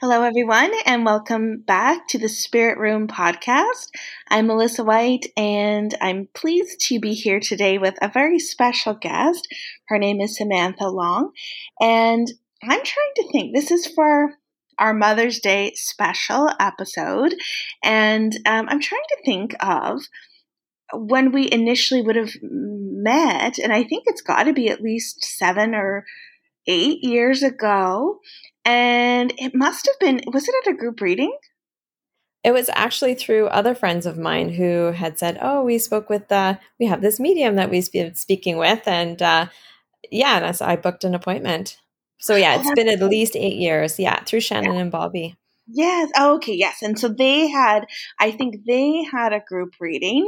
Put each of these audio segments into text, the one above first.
Hello, everyone, and welcome back to the Spirit Room podcast. I'm Melissa White, and I'm pleased to be here today with a very special guest. Her name is Samantha Long, and I'm trying to think. This is for our Mother's Day special episode, and um, I'm trying to think of when we initially would have met, and I think it's got to be at least seven or eight years ago. And it must have been, was it at a group reading? It was actually through other friends of mine who had said, "Oh, we spoke with uh, we have this medium that we've been speaking with," and uh, yeah, and so I booked an appointment. So yeah, oh, it's been at least eight years. Yeah, through Shannon yeah. and Bobby. Yes. Oh, okay. Yes. And so they had, I think they had a group reading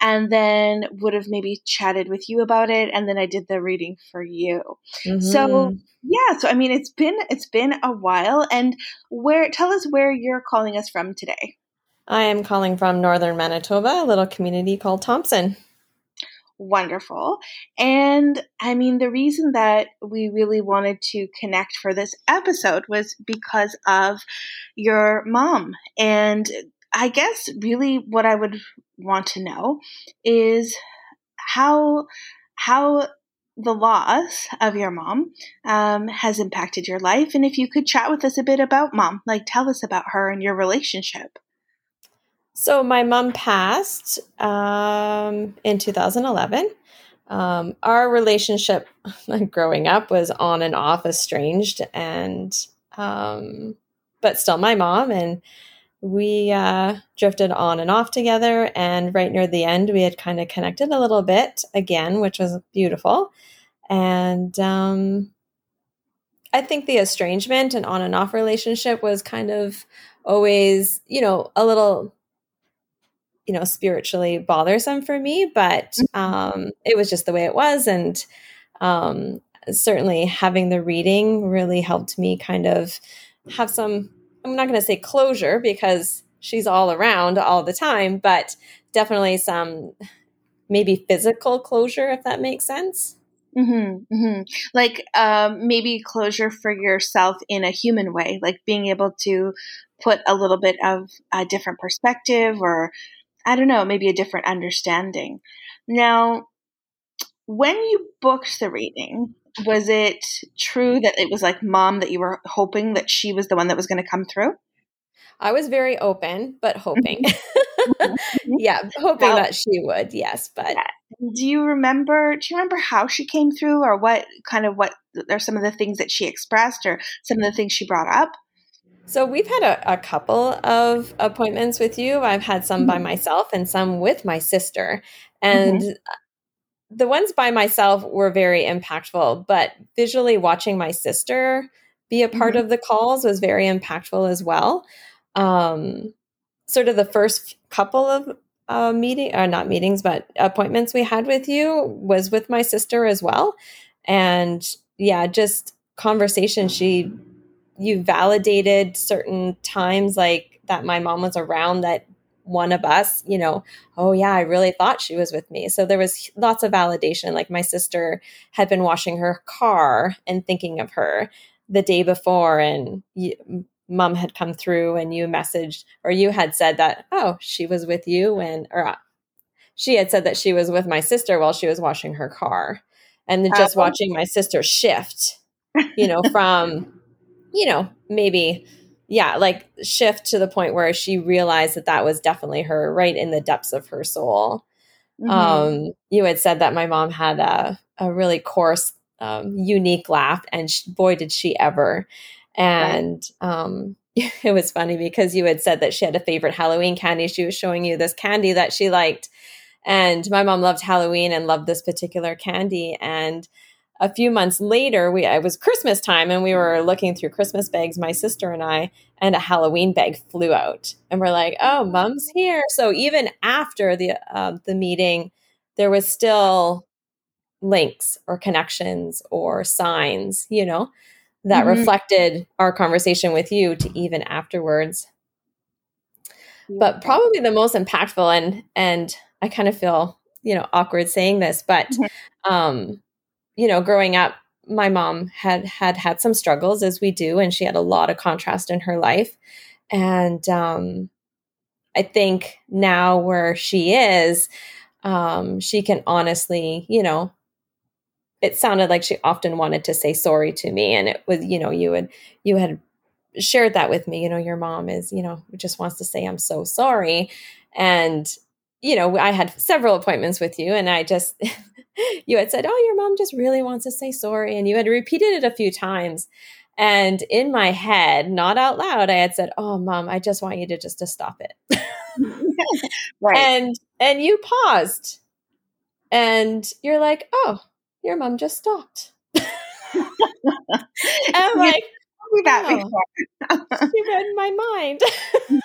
and then would have maybe chatted with you about it. And then I did the reading for you. Mm-hmm. So yeah. So, I mean, it's been, it's been a while and where, tell us where you're calling us from today. I am calling from Northern Manitoba, a little community called Thompson wonderful. And I mean, the reason that we really wanted to connect for this episode was because of your mom. And I guess really what I would want to know is how, how the loss of your mom um, has impacted your life. And if you could chat with us a bit about mom, like tell us about her and your relationship. So my mom passed um, in 2011. Um, our relationship growing up was on and off estranged, and um, but still my mom and we uh, drifted on and off together. And right near the end, we had kind of connected a little bit again, which was beautiful. And um, I think the estrangement and on and off relationship was kind of always, you know, a little you know spiritually bothersome for me but mm-hmm. um, it was just the way it was and um, certainly having the reading really helped me kind of have some i'm not going to say closure because she's all around all the time but definitely some maybe physical closure if that makes sense Mm-hmm, mm-hmm. Like um, maybe closure for yourself in a human way, like being able to put a little bit of a different perspective or I don't know, maybe a different understanding. Now, when you booked the reading, was it true that it was like mom that you were hoping that she was the one that was going to come through? I was very open, but hoping. Mm-hmm. yeah, hoping well, that she would. Yes, but do you remember? Do you remember how she came through, or what kind of what are some of the things that she expressed, or some of the things she brought up? So we've had a, a, couple of appointments with you. I've had some mm-hmm. by myself and some with my sister. And mm-hmm. the ones by myself were very impactful, but visually watching my sister be a part mm-hmm. of the calls was very impactful as well. Um, sort of the first couple of uh, meeting, or uh, not meetings, but appointments we had with you was with my sister as well. And yeah, just conversation. She you validated certain times like that my mom was around that one of us, you know, oh yeah, I really thought she was with me. So there was lots of validation. Like my sister had been washing her car and thinking of her the day before, and you, mom had come through and you messaged or you had said that, oh, she was with you when, or uh, she had said that she was with my sister while she was washing her car. And then just uh, watching my sister shift, you know, from you know, maybe, yeah, like shift to the point where she realized that that was definitely her right in the depths of her soul. Mm-hmm. Um, you had said that my mom had a, a really coarse, um, unique laugh, and she, boy, did she ever. And right. um, it was funny because you had said that she had a favorite Halloween candy. She was showing you this candy that she liked. And my mom loved Halloween and loved this particular candy. And a few months later, we it was Christmas time and we were looking through Christmas bags, my sister and I, and a Halloween bag flew out, and we're like, "Oh, mom's here!" So even after the uh, the meeting, there was still links or connections or signs, you know, that mm-hmm. reflected our conversation with you to even afterwards. But probably the most impactful, and and I kind of feel you know awkward saying this, but mm-hmm. um you know, growing up, my mom had had had some struggles as we do and she had a lot of contrast in her life. And um, i think now where she is um, she can honestly you know it sounded like she often wanted to say sorry to me and it was you know you had you had shared that with me you know your mom is you know just wants to say i'm so sorry. And you know i had several appointments with you and i just you had said oh your mom just really wants to say sorry and you had repeated it a few times. And in my head not out loud i had said oh mom i just want you to just to stop it. Right. And and you paused. And you're like oh your mom just stopped. And I'm like, me that oh, before. she read my mind.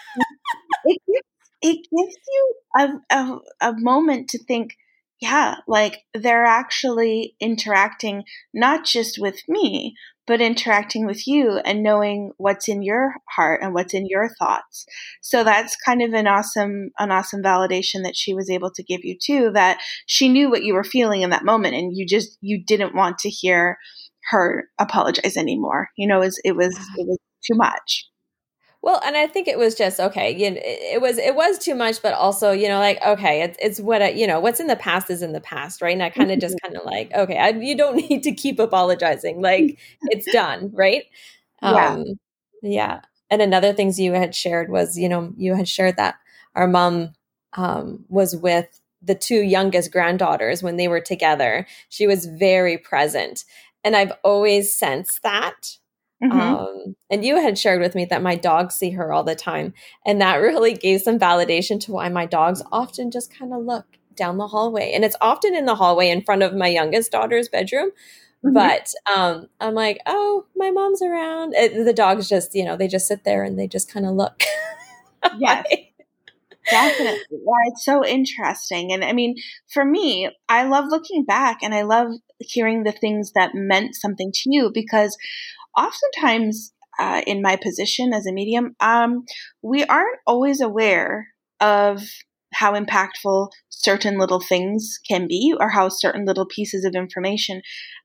it, gives, it gives you a, a, a moment to think, yeah, like they're actually interacting not just with me, but interacting with you and knowing what's in your heart and what's in your thoughts. So that's kind of an awesome, an awesome validation that she was able to give you too, that she knew what you were feeling in that moment and you just, you didn't want to hear her apologize anymore. You know, it was, it was, it was too much. Well, and I think it was just okay. You know, it was it was too much, but also you know, like okay, it's it's what I, you know, what's in the past is in the past, right? And I kind of just kind of like okay, I, you don't need to keep apologizing, like it's done, right? Yeah, um, yeah. And another things you had shared was you know you had shared that our mom um, was with the two youngest granddaughters when they were together. She was very present, and I've always sensed that Mm-hmm. Um, and you had shared with me that my dogs see her all the time. And that really gave some validation to why my dogs often just kind of look down the hallway. And it's often in the hallway in front of my youngest daughter's bedroom. Mm-hmm. But um, I'm like, oh, my mom's around. It, the dogs just, you know, they just sit there and they just kind of look. yes. Definitely. Yeah, it's so interesting. And I mean, for me, I love looking back and I love hearing the things that meant something to you because oftentimes uh, in my position as a medium, um, we aren't always aware of how impactful certain little things can be or how certain little pieces of information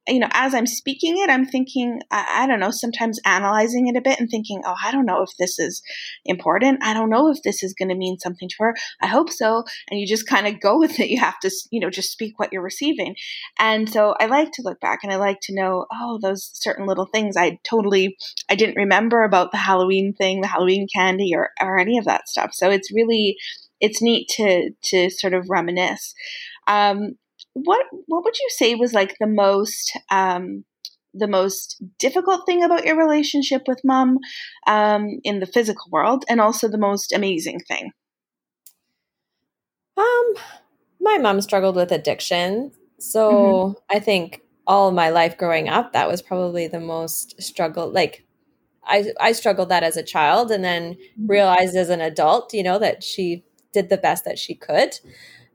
you know, as I'm speaking it, I'm thinking, I, I, don't know, sometimes analyzing it a bit and thinking, oh, I don't know if this is important. I don't know if this is going to mean something to her. I hope so. And you just kind of go with it. You have to, you know, just speak what you're receiving. And so I like to look back and I like to know, oh, those certain little things I totally, I didn't remember about the Halloween thing, the Halloween candy or, or any of that stuff. So it's really, it's neat to, to sort of reminisce. Um, what what would you say was like the most um, the most difficult thing about your relationship with mom um, in the physical world, and also the most amazing thing? Um, my mom struggled with addiction, so mm-hmm. I think all my life growing up, that was probably the most struggle. Like, I I struggled that as a child, and then mm-hmm. realized as an adult, you know, that she did the best that she could.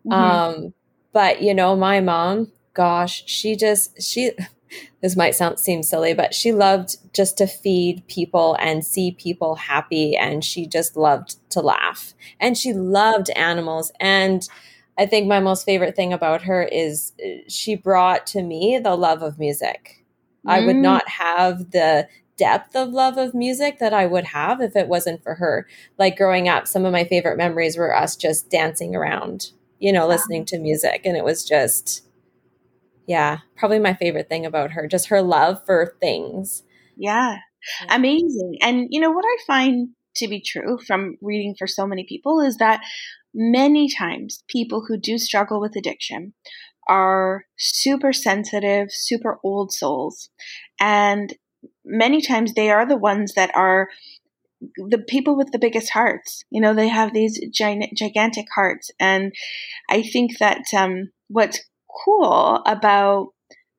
Mm-hmm. Um, but you know, my mom, gosh, she just she this might sound seem silly, but she loved just to feed people and see people happy and she just loved to laugh. And she loved animals and I think my most favorite thing about her is uh, she brought to me the love of music. Mm. I would mm. not have the depth of love of music that I would have if it wasn't for her. Like growing up, some of my favorite memories were us just dancing around you know, listening to music. And it was just, yeah, probably my favorite thing about her, just her love for things. Yeah, amazing. And, you know, what I find to be true from reading for so many people is that many times people who do struggle with addiction are super sensitive, super old souls. And many times they are the ones that are the people with the biggest hearts. You know, they have these giant, gigantic hearts. And I think that um, what's cool about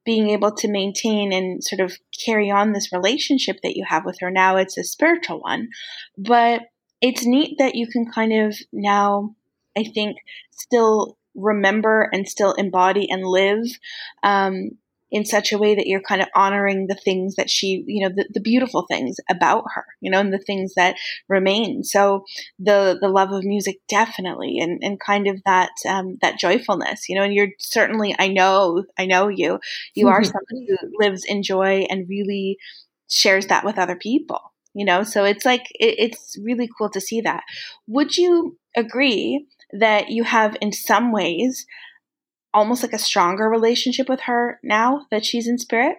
being able to maintain and sort of carry on this relationship that you have with her now, it's a spiritual one. But it's neat that you can kind of now, I think, still remember and still embody and live um, in such a way that you're kind of honoring the things that she, you know, the, the beautiful things about her, you know, and the things that remain. So the the love of music definitely, and and kind of that um, that joyfulness, you know. And you're certainly, I know, I know you. You are someone who lives in joy and really shares that with other people. You know, so it's like it, it's really cool to see that. Would you agree that you have, in some ways, almost like a stronger relationship with her now that she's in spirit?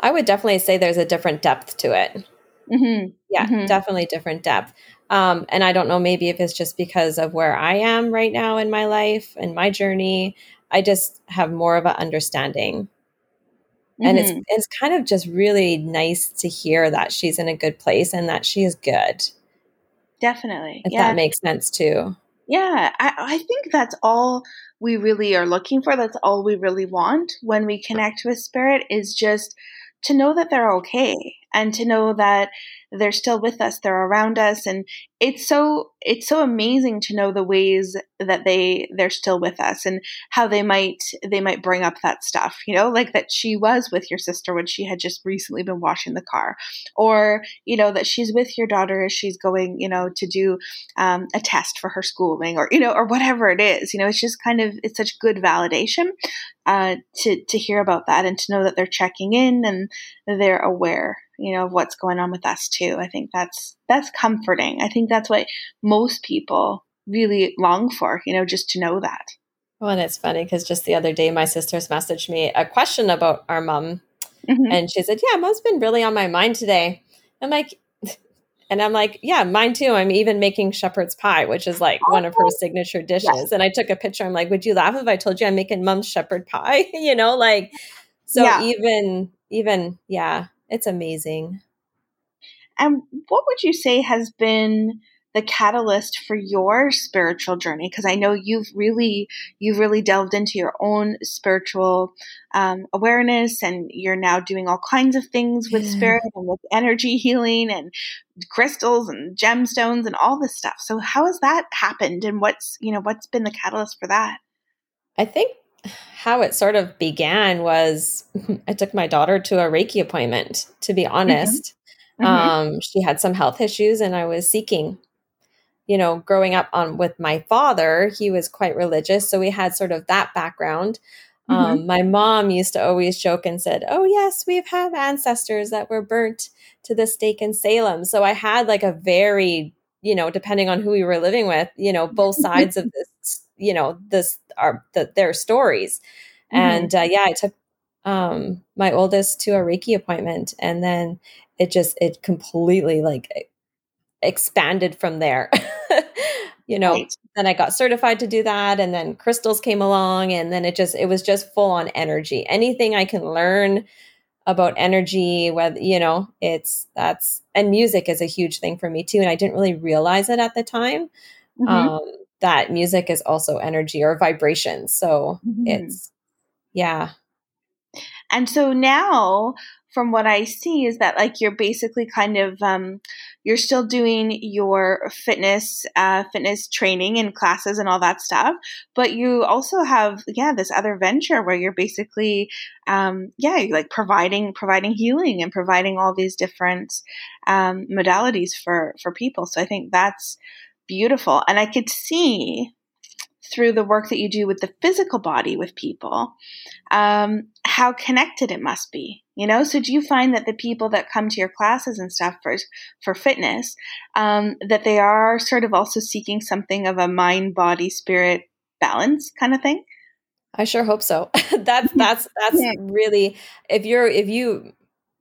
I would definitely say there's a different depth to it. Mm-hmm. Yeah, mm-hmm. definitely different depth. Um, and I don't know, maybe if it's just because of where I am right now in my life and my journey, I just have more of an understanding. Mm-hmm. And it's mm-hmm. it's kind of just really nice to hear that she's in a good place and that she is good. Definitely. If yeah. that makes sense too. Yeah, I, I think that's all we really are looking for. That's all we really want when we connect with spirit is just to know that they're okay and to know that they're still with us they're around us and it's so it's so amazing to know the ways that they they're still with us and how they might they might bring up that stuff you know like that she was with your sister when she had just recently been washing the car or you know that she's with your daughter as she's going you know to do um, a test for her schooling or you know or whatever it is you know it's just kind of it's such good validation uh, to to hear about that and to know that they're checking in and they're aware you know, of what's going on with us too. I think that's that's comforting. I think that's what most people really long for, you know, just to know that. Well, and it's funny because just the other day, my sisters messaged me a question about our mom, mm-hmm. and she said, "Yeah, mom's been really on my mind today." I'm like, and I'm like, "Yeah, mine too." I'm even making shepherd's pie, which is like one of her oh, signature dishes. Yes. And I took a picture. I'm like, "Would you laugh if I told you I'm making mom's shepherd pie?" you know, like so. Yeah. Even even yeah, it's amazing. And what would you say has been the catalyst for your spiritual journey because i know you've really you've really delved into your own spiritual um, awareness and you're now doing all kinds of things with yeah. spirit and with energy healing and crystals and gemstones and all this stuff so how has that happened and what's you know what's been the catalyst for that i think how it sort of began was I took my daughter to a Reiki appointment, to be mm-hmm. honest. Mm-hmm. Um, she had some health issues and I was seeking, you know, growing up on with my father, he was quite religious. So we had sort of that background. Mm-hmm. Um, my mom used to always joke and said, Oh, yes, we've had ancestors that were burnt to the stake in Salem. So I had like a very, you know, depending on who we were living with, you know, both sides of this you know this are the, their stories mm-hmm. and uh, yeah i took um my oldest to a reiki appointment and then it just it completely like expanded from there you know right. then i got certified to do that and then crystals came along and then it just it was just full on energy anything i can learn about energy whether you know it's that's and music is a huge thing for me too and i didn't really realize it at the time mm-hmm. um that music is also energy or vibration. So mm-hmm. it's, yeah. And so now, from what I see, is that like you're basically kind of um, you're still doing your fitness uh, fitness training and classes and all that stuff, but you also have yeah this other venture where you're basically um, yeah like providing providing healing and providing all these different um, modalities for for people. So I think that's beautiful. And I could see through the work that you do with the physical body with people um, how connected it must be you know so do you find that the people that come to your classes and stuff for for fitness um, that they are sort of also seeking something of a mind body spirit balance kind of thing i sure hope so that's that's that's yeah. really if you're if you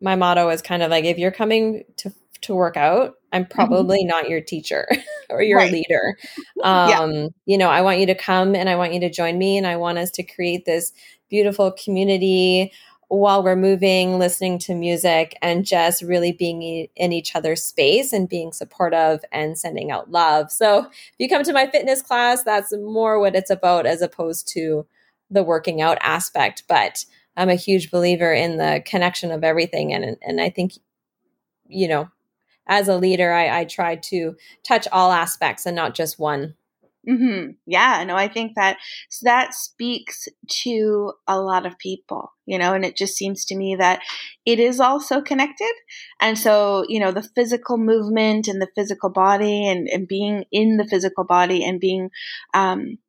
my motto is kind of like if you're coming to to work out, I'm mm-hmm. probably mm-hmm. not your teacher or your right. leader. Um, yeah. You know, I want you to come and I want you to join me, and I want us to create this beautiful community while we're moving, listening to music, and just really being in each other's space and being supportive and sending out love. So, if you come to my fitness class, that's more what it's about as opposed to the working out aspect. But I'm a huge believer in the connection of everything, and and I think, you know, as a leader, I, I try to touch all aspects and not just one. Mm-hmm. Yeah, no, I think that so that speaks to a lot of people, you know, and it just seems to me that it is also connected. And so, you know, the physical movement and the physical body and, and being in the physical body and being, um,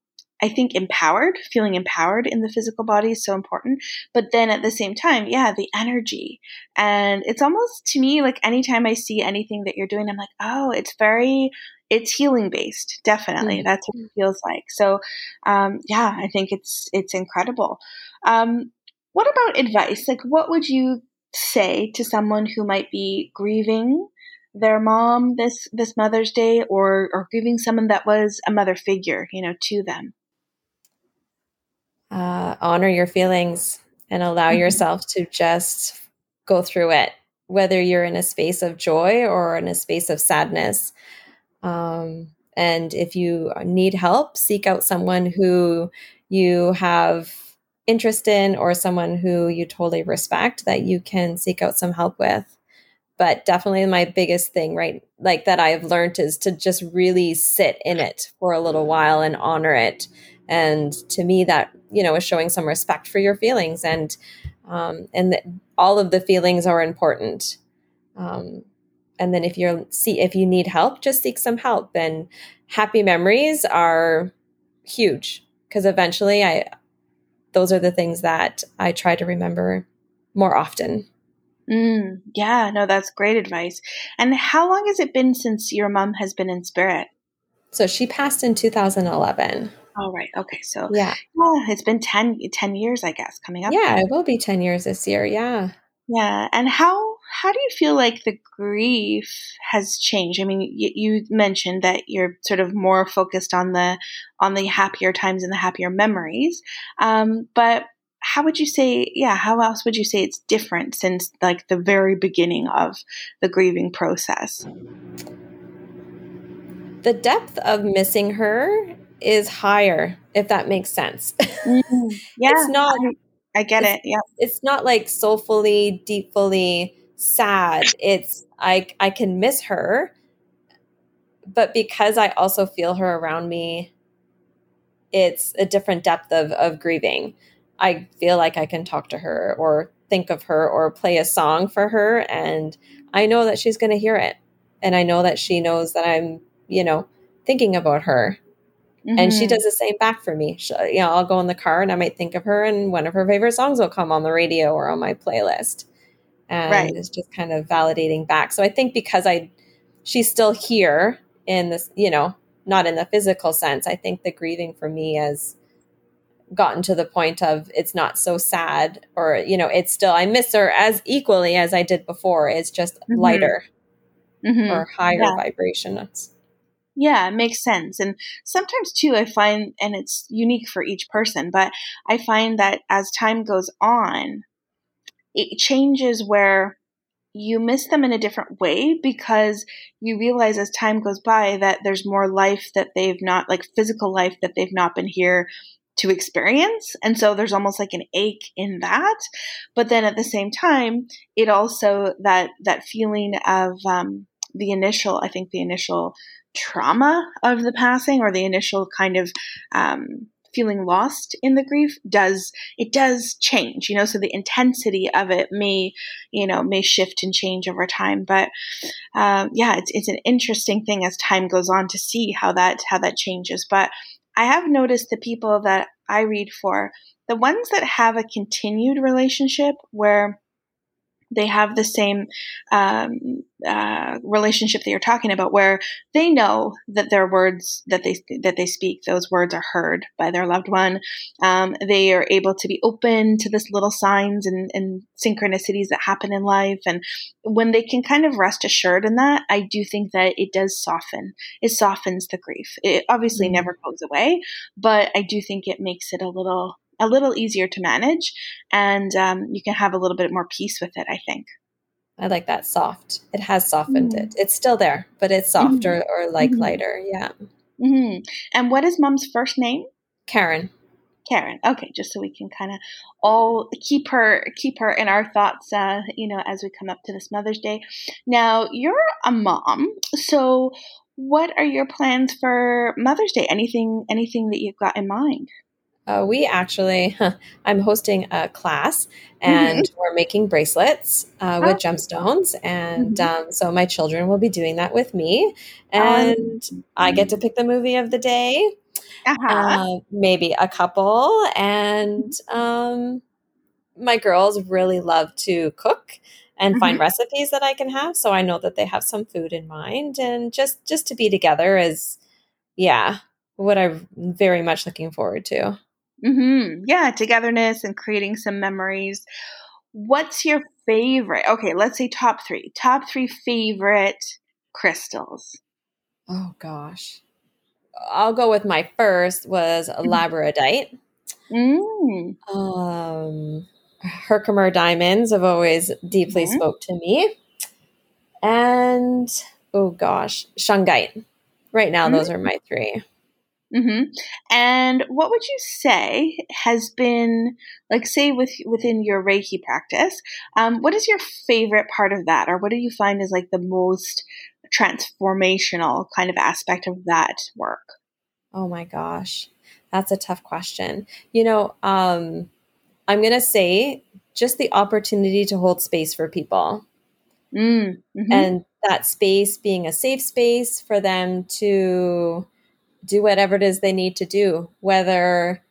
I think empowered, feeling empowered in the physical body is so important. But then at the same time, yeah, the energy. And it's almost to me like anytime I see anything that you're doing, I'm like, oh, it's very it's healing based definitely. Mm-hmm. that's what it feels like. So um, yeah i think it's it's incredible. Um, what about advice? Like what would you say to someone who might be grieving their mom this this mother's day or or grieving someone that was a mother figure you know to them? Uh, honor your feelings and allow mm-hmm. yourself to just go through it whether you're in a space of joy or in a space of sadness um, and if you need help, seek out someone who you have interest in or someone who you totally respect that you can seek out some help with. But definitely my biggest thing, right? Like that I've learned is to just really sit in it for a little while and honor it. And to me, that, you know, is showing some respect for your feelings and, um, and that all of the feelings are important. Um, and then if you're see if you need help just seek some help and happy memories are huge because eventually i those are the things that i try to remember more often mm, yeah no that's great advice and how long has it been since your mom has been in spirit so she passed in 2011 all right. Okay. So, yeah. yeah, it's been 10, 10 years, I guess, coming up. Yeah, it will be 10 years this year. Yeah. Yeah. And how how do you feel like the grief has changed? I mean, you, you mentioned that you're sort of more focused on the on the happier times and the happier memories. Um, but how would you say yeah how else would you say it's different since like the very beginning of the grieving process the depth of missing her is higher if that makes sense mm, yeah it's not I get it. Yeah. It's not like soulfully, deeply sad. It's I I can miss her, but because I also feel her around me, it's a different depth of of grieving. I feel like I can talk to her or think of her or play a song for her and I know that she's going to hear it. And I know that she knows that I'm, you know, thinking about her Mm-hmm. And she mm-hmm. does the same back for me. She, you know, I'll go in the car and I might think of her, and one of her favorite songs will come on the radio or on my playlist, and right. it's just kind of validating back. So I think because I, she's still here in this, you know, not in the physical sense. I think the grieving for me has gotten to the point of it's not so sad, or you know, it's still I miss her as equally as I did before. It's just mm-hmm. lighter mm-hmm. or higher yeah. vibrations. Yeah, it makes sense. And sometimes too, I find, and it's unique for each person, but I find that as time goes on, it changes where you miss them in a different way because you realize as time goes by that there's more life that they've not, like physical life that they've not been here to experience. And so there's almost like an ache in that. But then at the same time, it also, that, that feeling of, um, the initial, I think the initial trauma of the passing or the initial kind of um, feeling lost in the grief does it does change you know so the intensity of it may you know may shift and change over time. But um, yeah it's, it's an interesting thing as time goes on to see how that how that changes. But i have noticed the people that i read for the ones that have a continued relationship where they have the same um, uh, relationship that you're talking about, where they know that their words that they that they speak, those words are heard by their loved one. Um, they are able to be open to this little signs and, and synchronicities that happen in life, and when they can kind of rest assured in that, I do think that it does soften. It softens the grief. It obviously mm-hmm. never goes away, but I do think it makes it a little a little easier to manage and um, you can have a little bit more peace with it, I think. I like that soft. It has softened mm-hmm. it. It's still there, but it's softer mm-hmm. or, or like mm-hmm. lighter. Yeah. Mm-hmm. And what is mom's first name? Karen. Karen. Okay, just so we can kind of all keep her keep her in our thoughts, uh, you know, as we come up to this Mother's Day. Now, you're a mom, so what are your plans for Mother's Day? Anything anything that you've got in mind? Uh, we actually, huh, I'm hosting a class and mm-hmm. we're making bracelets uh, with oh. gemstones. And mm-hmm. um, so my children will be doing that with me. And um, I get to pick the movie of the day, uh-huh. uh, maybe a couple. And um, my girls really love to cook and mm-hmm. find recipes that I can have. So I know that they have some food in mind. And just, just to be together is, yeah, what I'm very much looking forward to. Mm-hmm. Yeah, togetherness and creating some memories. What's your favorite? Okay, let's say top three. Top three favorite crystals. Oh gosh, I'll go with my first was mm-hmm. labradorite. Mm. Um, Herkimer diamonds have always deeply mm-hmm. spoke to me, and oh gosh, shungite. Right now, mm-hmm. those are my three. Mm-hmm. And what would you say has been like, say, with within your Reiki practice? Um, what is your favorite part of that, or what do you find is like the most transformational kind of aspect of that work? Oh my gosh, that's a tough question. You know, um, I'm gonna say just the opportunity to hold space for people. Mm, mm-hmm. And that space being a safe space for them to do whatever it is they need to do, whether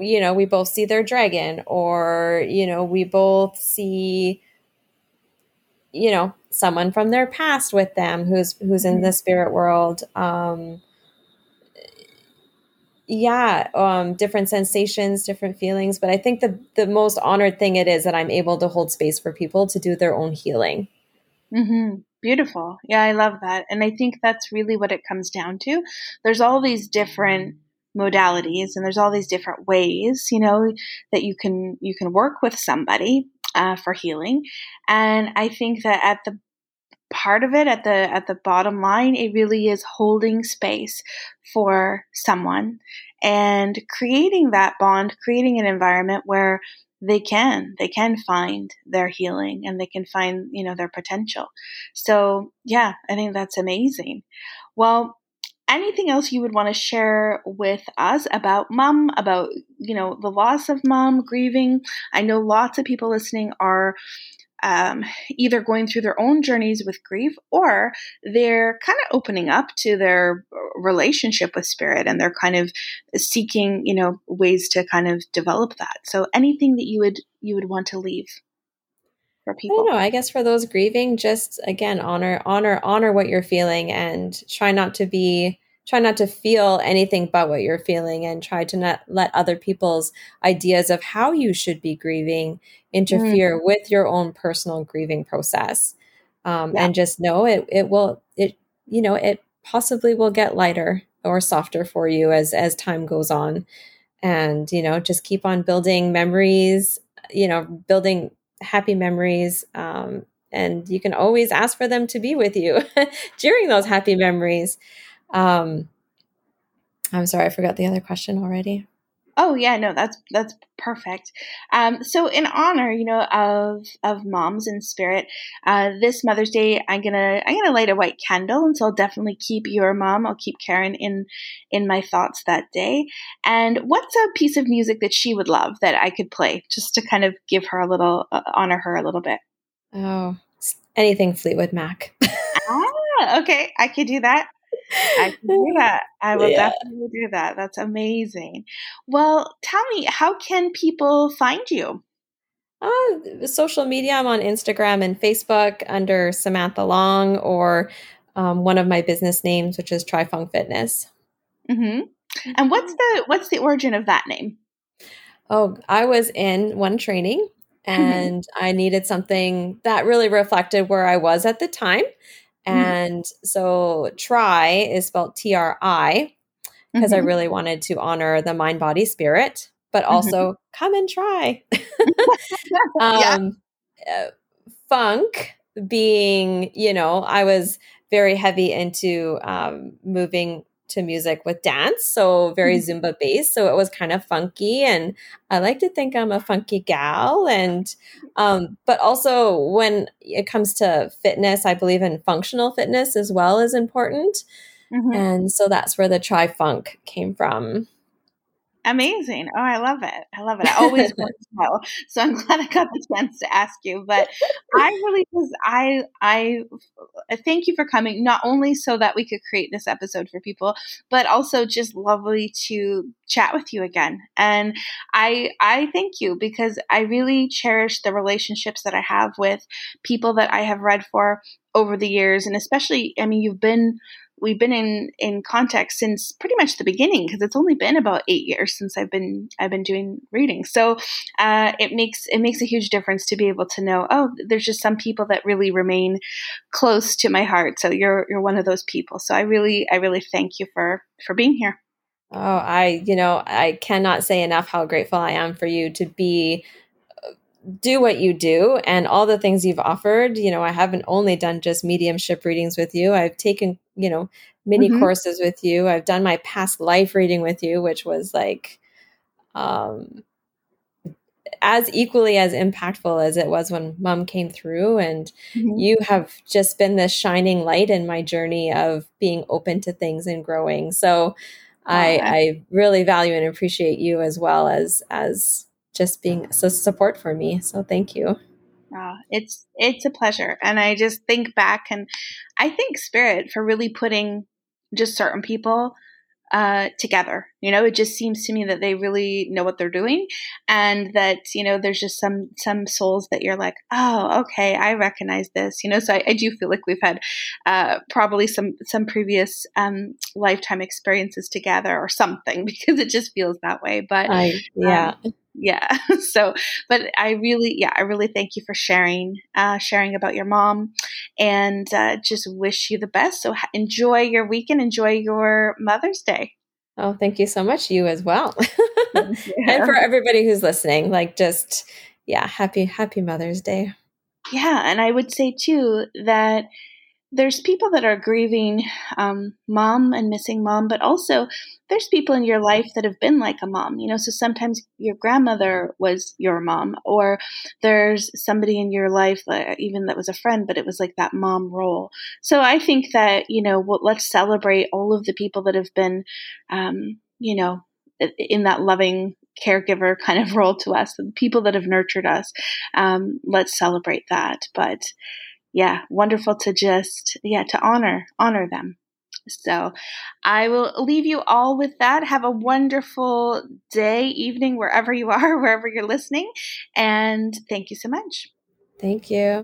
you know we both see their dragon or you know we both see you know someone from their past with them who's who's in the spirit world. Um yeah um different sensations different feelings but i think the the most honored thing it is that i'm able to hold space for people to do their own healing. Mm-hmm. Beautiful. Yeah, I love that. And I think that's really what it comes down to. There's all these different modalities and there's all these different ways, you know, that you can you can work with somebody uh, for healing. And I think that at the part of it at the at the bottom line it really is holding space for someone and creating that bond creating an environment where they can they can find their healing and they can find you know their potential. So yeah i think that's amazing. Well anything else you would want to share with us about mom about you know the loss of mom grieving? I know lots of people listening are um, either going through their own journeys with grief or they're kind of opening up to their relationship with spirit and they're kind of seeking you know ways to kind of develop that. So anything that you would you would want to leave for people i don't know. I guess for those grieving just again honor honor honor what you're feeling and try not to be try not to feel anything but what you're feeling and try to not let other people's ideas of how you should be grieving interfere mm. with your own personal grieving process um, yeah. and just know it it will it you know it possibly will get lighter or softer for you as as time goes on and you know just keep on building memories you know building happy memories um, and you can always ask for them to be with you during those happy memories um, I'm sorry, I forgot the other question already. Oh yeah, no, that's that's perfect. Um, so in honor, you know, of of moms in spirit, uh, this Mother's Day, I'm gonna I'm gonna light a white candle, and so I'll definitely keep your mom. I'll keep Karen in in my thoughts that day. And what's a piece of music that she would love that I could play, just to kind of give her a little uh, honor her a little bit? Oh, anything Fleetwood Mac. ah, okay, I could do that. I can do that. I will yeah. definitely do that. That's amazing. Well, tell me, how can people find you? Uh, social media. I'm on Instagram and Facebook under Samantha Long or um, one of my business names, which is Trifunk Fitness. Mm-hmm. And what's the what's the origin of that name? Oh, I was in one training mm-hmm. and mm-hmm. I needed something that really reflected where I was at the time. Mm-hmm. And mm-hmm. so try is spelled T R I because mm-hmm. I really wanted to honor the mind, body, spirit, but also mm-hmm. come and try. um, yeah. uh, funk being, you know, I was very heavy into um, moving to music with dance, so very mm-hmm. Zumba based. So it was kind of funky, and I like to think I'm a funky gal. And um, but also when it comes to fitness, I believe in functional fitness as well is important. Mm-hmm. And so that's where the tri funk came from. Amazing. Oh, I love it. I love it. I always want to know. So I'm glad I got the chance to ask you. But I really was I I uh, thank you for coming, not only so that we could create this episode for people, but also just lovely to chat with you again. And I I thank you because I really cherish the relationships that I have with people that I have read for over the years and especially I mean you've been we've been in in contact since pretty much the beginning because it's only been about eight years since I've been I've been doing reading. So uh, it makes it makes a huge difference to be able to know oh there's just some people that really remain close to my heart. So you're you're one of those people. So I really I really thank you for for being here. Oh, I you know I cannot say enough how grateful I am for you to be do what you do and all the things you've offered. You know, I haven't only done just mediumship readings with you. I've taken, you know, mini mm-hmm. courses with you. I've done my past life reading with you, which was like um as equally as impactful as it was when mom came through and mm-hmm. you have just been this shining light in my journey of being open to things and growing so I, I really value and appreciate you as well as as just being so support for me. So thank you. Oh, it's it's a pleasure, and I just think back, and I thank Spirit for really putting just certain people uh, together. You know, it just seems to me that they really know what they're doing, and that you know, there's just some some souls that you're like, oh, okay, I recognize this. You know, so I, I do feel like we've had uh, probably some some previous um, lifetime experiences together or something because it just feels that way. But I, yeah. Um, yeah so but i really yeah i really thank you for sharing uh, sharing about your mom and uh, just wish you the best so enjoy your weekend enjoy your mother's day oh thank you so much you as well. And for everybody who's listening like just yeah happy happy mother's day. Yeah and i would say too that there's people that are grieving um, mom and missing mom, but also there's people in your life that have been like a mom. You know, so sometimes your grandmother was your mom, or there's somebody in your life, uh, even that was a friend, but it was like that mom role. So I think that you know, let's celebrate all of the people that have been, um, you know, in that loving caregiver kind of role to us, the people that have nurtured us. Um, let's celebrate that, but yeah, wonderful to just, yeah, to honor, honor them. So I will leave you all with that. Have a wonderful day, evening, wherever you are, wherever you're listening. And thank you so much. Thank you.